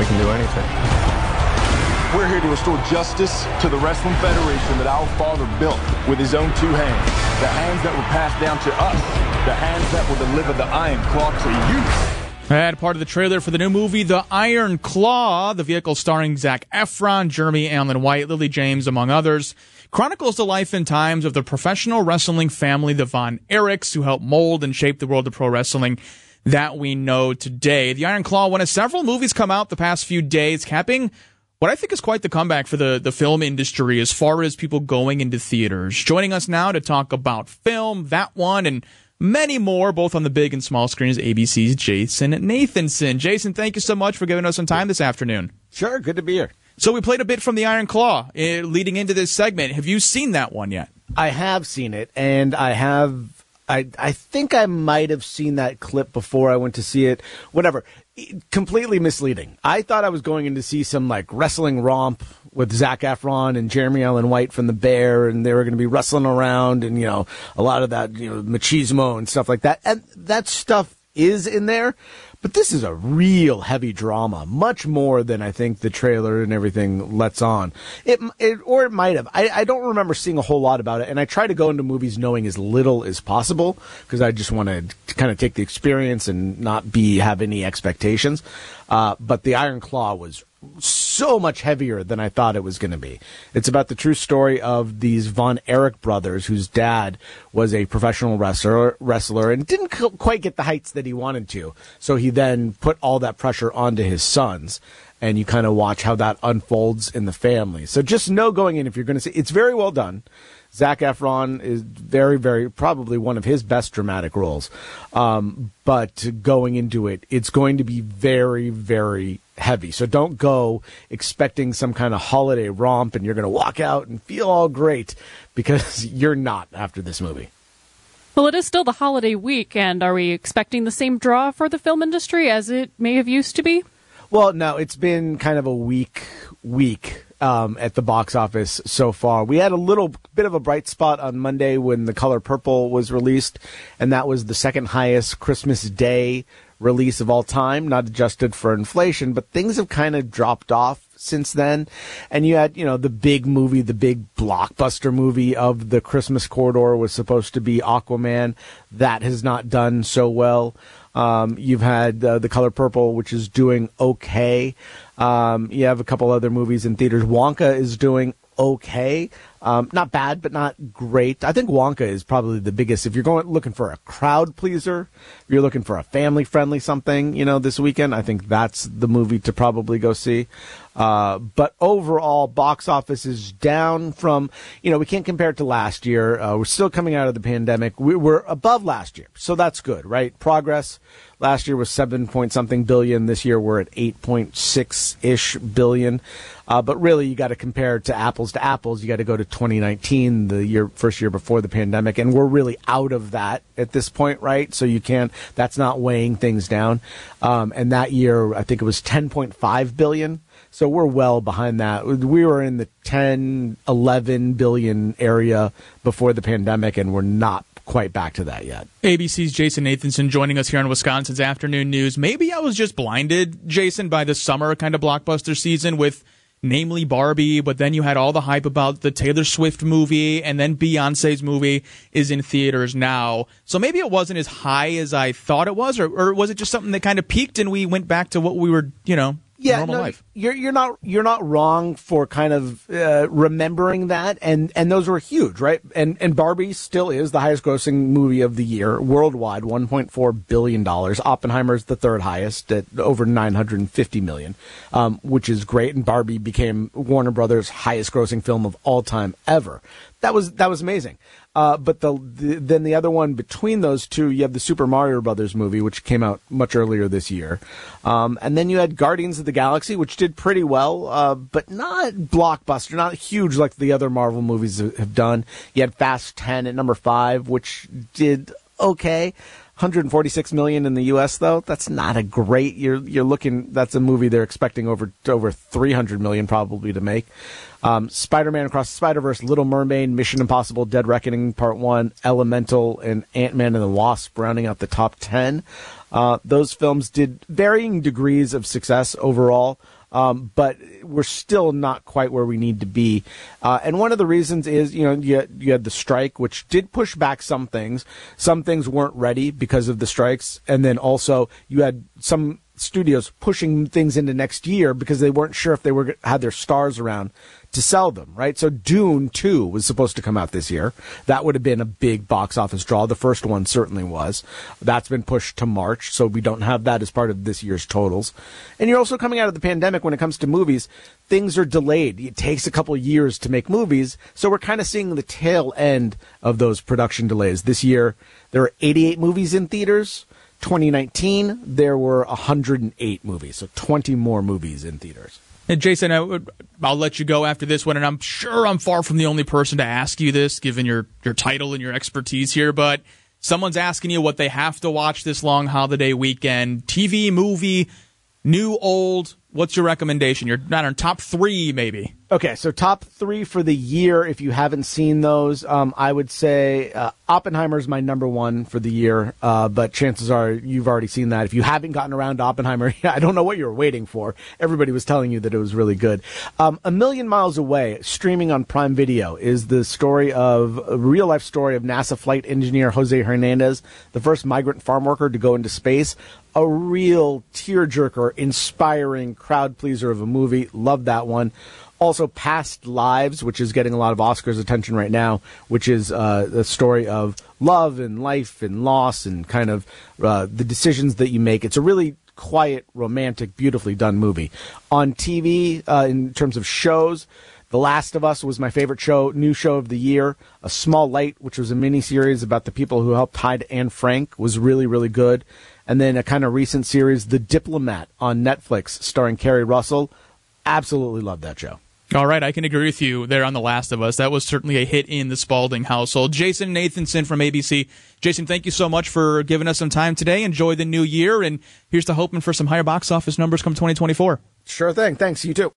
we can do anything. We're here to restore justice to the Wrestling Federation that our father built with his own two hands. The hands that were passed down to us. The hands that will deliver the Iron Claw to you. And part of the trailer for the new movie, The Iron Claw, the vehicle starring Zac Efron, Jeremy Allen White, Lily James, among others, chronicles the life and times of the professional wrestling family, the Von Erichs, who helped mold and shape the world of pro wrestling that we know today. The Iron Claw, one of several movies come out the past few days, capping what I think is quite the comeback for the, the film industry as far as people going into theaters. Joining us now to talk about film, that one, and many more, both on the big and small screens, ABC's Jason Nathanson. Jason, thank you so much for giving us some time this afternoon. Sure, good to be here. So we played a bit from the Iron Claw uh, leading into this segment. Have you seen that one yet? I have seen it, and I have I I think I might have seen that clip before I went to see it. Whatever. Completely misleading. I thought I was going in to see some like wrestling romp with Zac Efron and Jeremy Allen White from The Bear, and they were going to be wrestling around, and you know a lot of that you know machismo and stuff like that. And that stuff is in there, but this is a real heavy drama, much more than I think the trailer and everything lets on. It, it or it might have. I, I don't remember seeing a whole lot about it, and I try to go into movies knowing as little as possible because I just want to kind of take the experience and not be have any expectations. Uh, but the Iron Claw was so much heavier than I thought it was going to be. It's about the true story of these Von Erich brothers, whose dad was a professional wrestler, wrestler and didn't quite get the heights that he wanted to. So he then put all that pressure onto his sons. And you kind of watch how that unfolds in the family. So just know going in if you're going to see it's very well done. Zac Efron is very, very probably one of his best dramatic roles. Um, but going into it, it's going to be very, very heavy. So don't go expecting some kind of holiday romp and you're going to walk out and feel all great because you're not after this movie. Well, it is still the holiday week, and are we expecting the same draw for the film industry as it may have used to be? Well, no, it's been kind of a weak week um, at the box office so far. We had a little bit of a bright spot on Monday when The Color Purple was released, and that was the second highest Christmas Day release of all time, not adjusted for inflation, but things have kind of dropped off since then. And you had, you know, the big movie, the big blockbuster movie of the Christmas corridor was supposed to be Aquaman. That has not done so well. Um, you've had uh, The Color Purple, which is doing okay. Um, you have a couple other movies in theaters. Wonka is doing okay. Um, not bad, but not great. I think Wonka is probably the biggest. If you're going looking for a crowd pleaser, if you're looking for a family friendly something, you know, this weekend, I think that's the movie to probably go see. Uh, but overall, box office is down from, you know, we can't compare it to last year. Uh, we're still coming out of the pandemic. We, we're above last year. So that's good, right? Progress. Last year was seven point something billion. This year we're at 8.6 ish billion. Uh, but really, you got to compare it to apples to apples. You got to go to 2019, the year first year before the pandemic, and we're really out of that at this point, right? So you can't. That's not weighing things down. Um, and that year, I think it was 10.5 billion. So we're well behind that. We were in the 10, 11 billion area before the pandemic, and we're not quite back to that yet. ABC's Jason Nathanson joining us here on Wisconsin's Afternoon News. Maybe I was just blinded, Jason, by the summer kind of blockbuster season with namely Barbie, but then you had all the hype about the Taylor Swift movie, and then Beyonce's movie is in theaters now. So maybe it wasn't as high as I thought it was, or, or was it just something that kind of peaked and we went back to what we were, you know, yeah, no, life. You're you're not you're not wrong for kind of uh, remembering that, and and those were huge, right? And and Barbie still is the highest grossing movie of the year worldwide, 1.4 billion dollars. Oppenheimer's the third highest at over 950 million, um, which is great. And Barbie became Warner Brothers' highest grossing film of all time ever. That was that was amazing. Uh, but the, the, then the other one between those two, you have the Super Mario Brothers movie, which came out much earlier this year, um, and then you had Guardians of the Galaxy, which did pretty well, uh, but not blockbuster, not huge like the other Marvel movies have done. You had Fast Ten at number five, which did okay. 146 million in the U.S. though. That's not a great. You're you're looking. That's a movie they're expecting over over 300 million probably to make. Um, Spider-Man Across the Spider-Verse, Little Mermaid, Mission Impossible: Dead Reckoning Part One, Elemental, and Ant-Man and the Wasp rounding out the top 10. Uh, those films did varying degrees of success overall. Um, but we're still not quite where we need to be. Uh, and one of the reasons is, you know, you you had the strike, which did push back some things. Some things weren't ready because of the strikes. And then also you had some studios pushing things into next year because they weren't sure if they were had their stars around to sell them, right? So Dune 2 was supposed to come out this year. That would have been a big box office draw. The first one certainly was. That's been pushed to March, so we don't have that as part of this year's totals. And you're also coming out of the pandemic when it comes to movies. Things are delayed. It takes a couple years to make movies, so we're kind of seeing the tail end of those production delays. This year, there are 88 movies in theaters. 2019, there were 108 movies, so 20 more movies in theaters. And Jason, I will let you go after this one, and I'm sure I'm far from the only person to ask you this, given your, your title and your expertise here, but someone's asking you what they have to watch this long holiday weekend. TV, movie, new, old. What's your recommendation? Your not on top three, maybe. Okay, so top three for the year. If you haven't seen those, um, I would say uh, Oppenheimer is my number one for the year. Uh, but chances are you've already seen that. If you haven't gotten around to Oppenheimer, I don't know what you were waiting for. Everybody was telling you that it was really good. Um, a Million Miles Away, streaming on Prime Video, is the story of a real life story of NASA flight engineer Jose Hernandez, the first migrant farm worker to go into space. A real tearjerker, inspiring crowd pleaser of a movie. Love that one. Also, Past Lives, which is getting a lot of Oscars attention right now, which is uh, the story of love and life and loss and kind of uh, the decisions that you make. It's a really quiet, romantic, beautifully done movie. On TV, uh, in terms of shows, The Last of Us was my favorite show, new show of the year. A Small Light, which was a miniseries about the people who helped hide Anne Frank, was really, really good. And then a kind of recent series, The Diplomat on Netflix, starring Keri Russell. Absolutely love that show. All right, I can agree with you there on The Last of Us. That was certainly a hit in the Spalding household. Jason Nathanson from ABC. Jason, thank you so much for giving us some time today. Enjoy the new year, and here's to hoping for some higher box office numbers come 2024. Sure thing. Thanks. You too.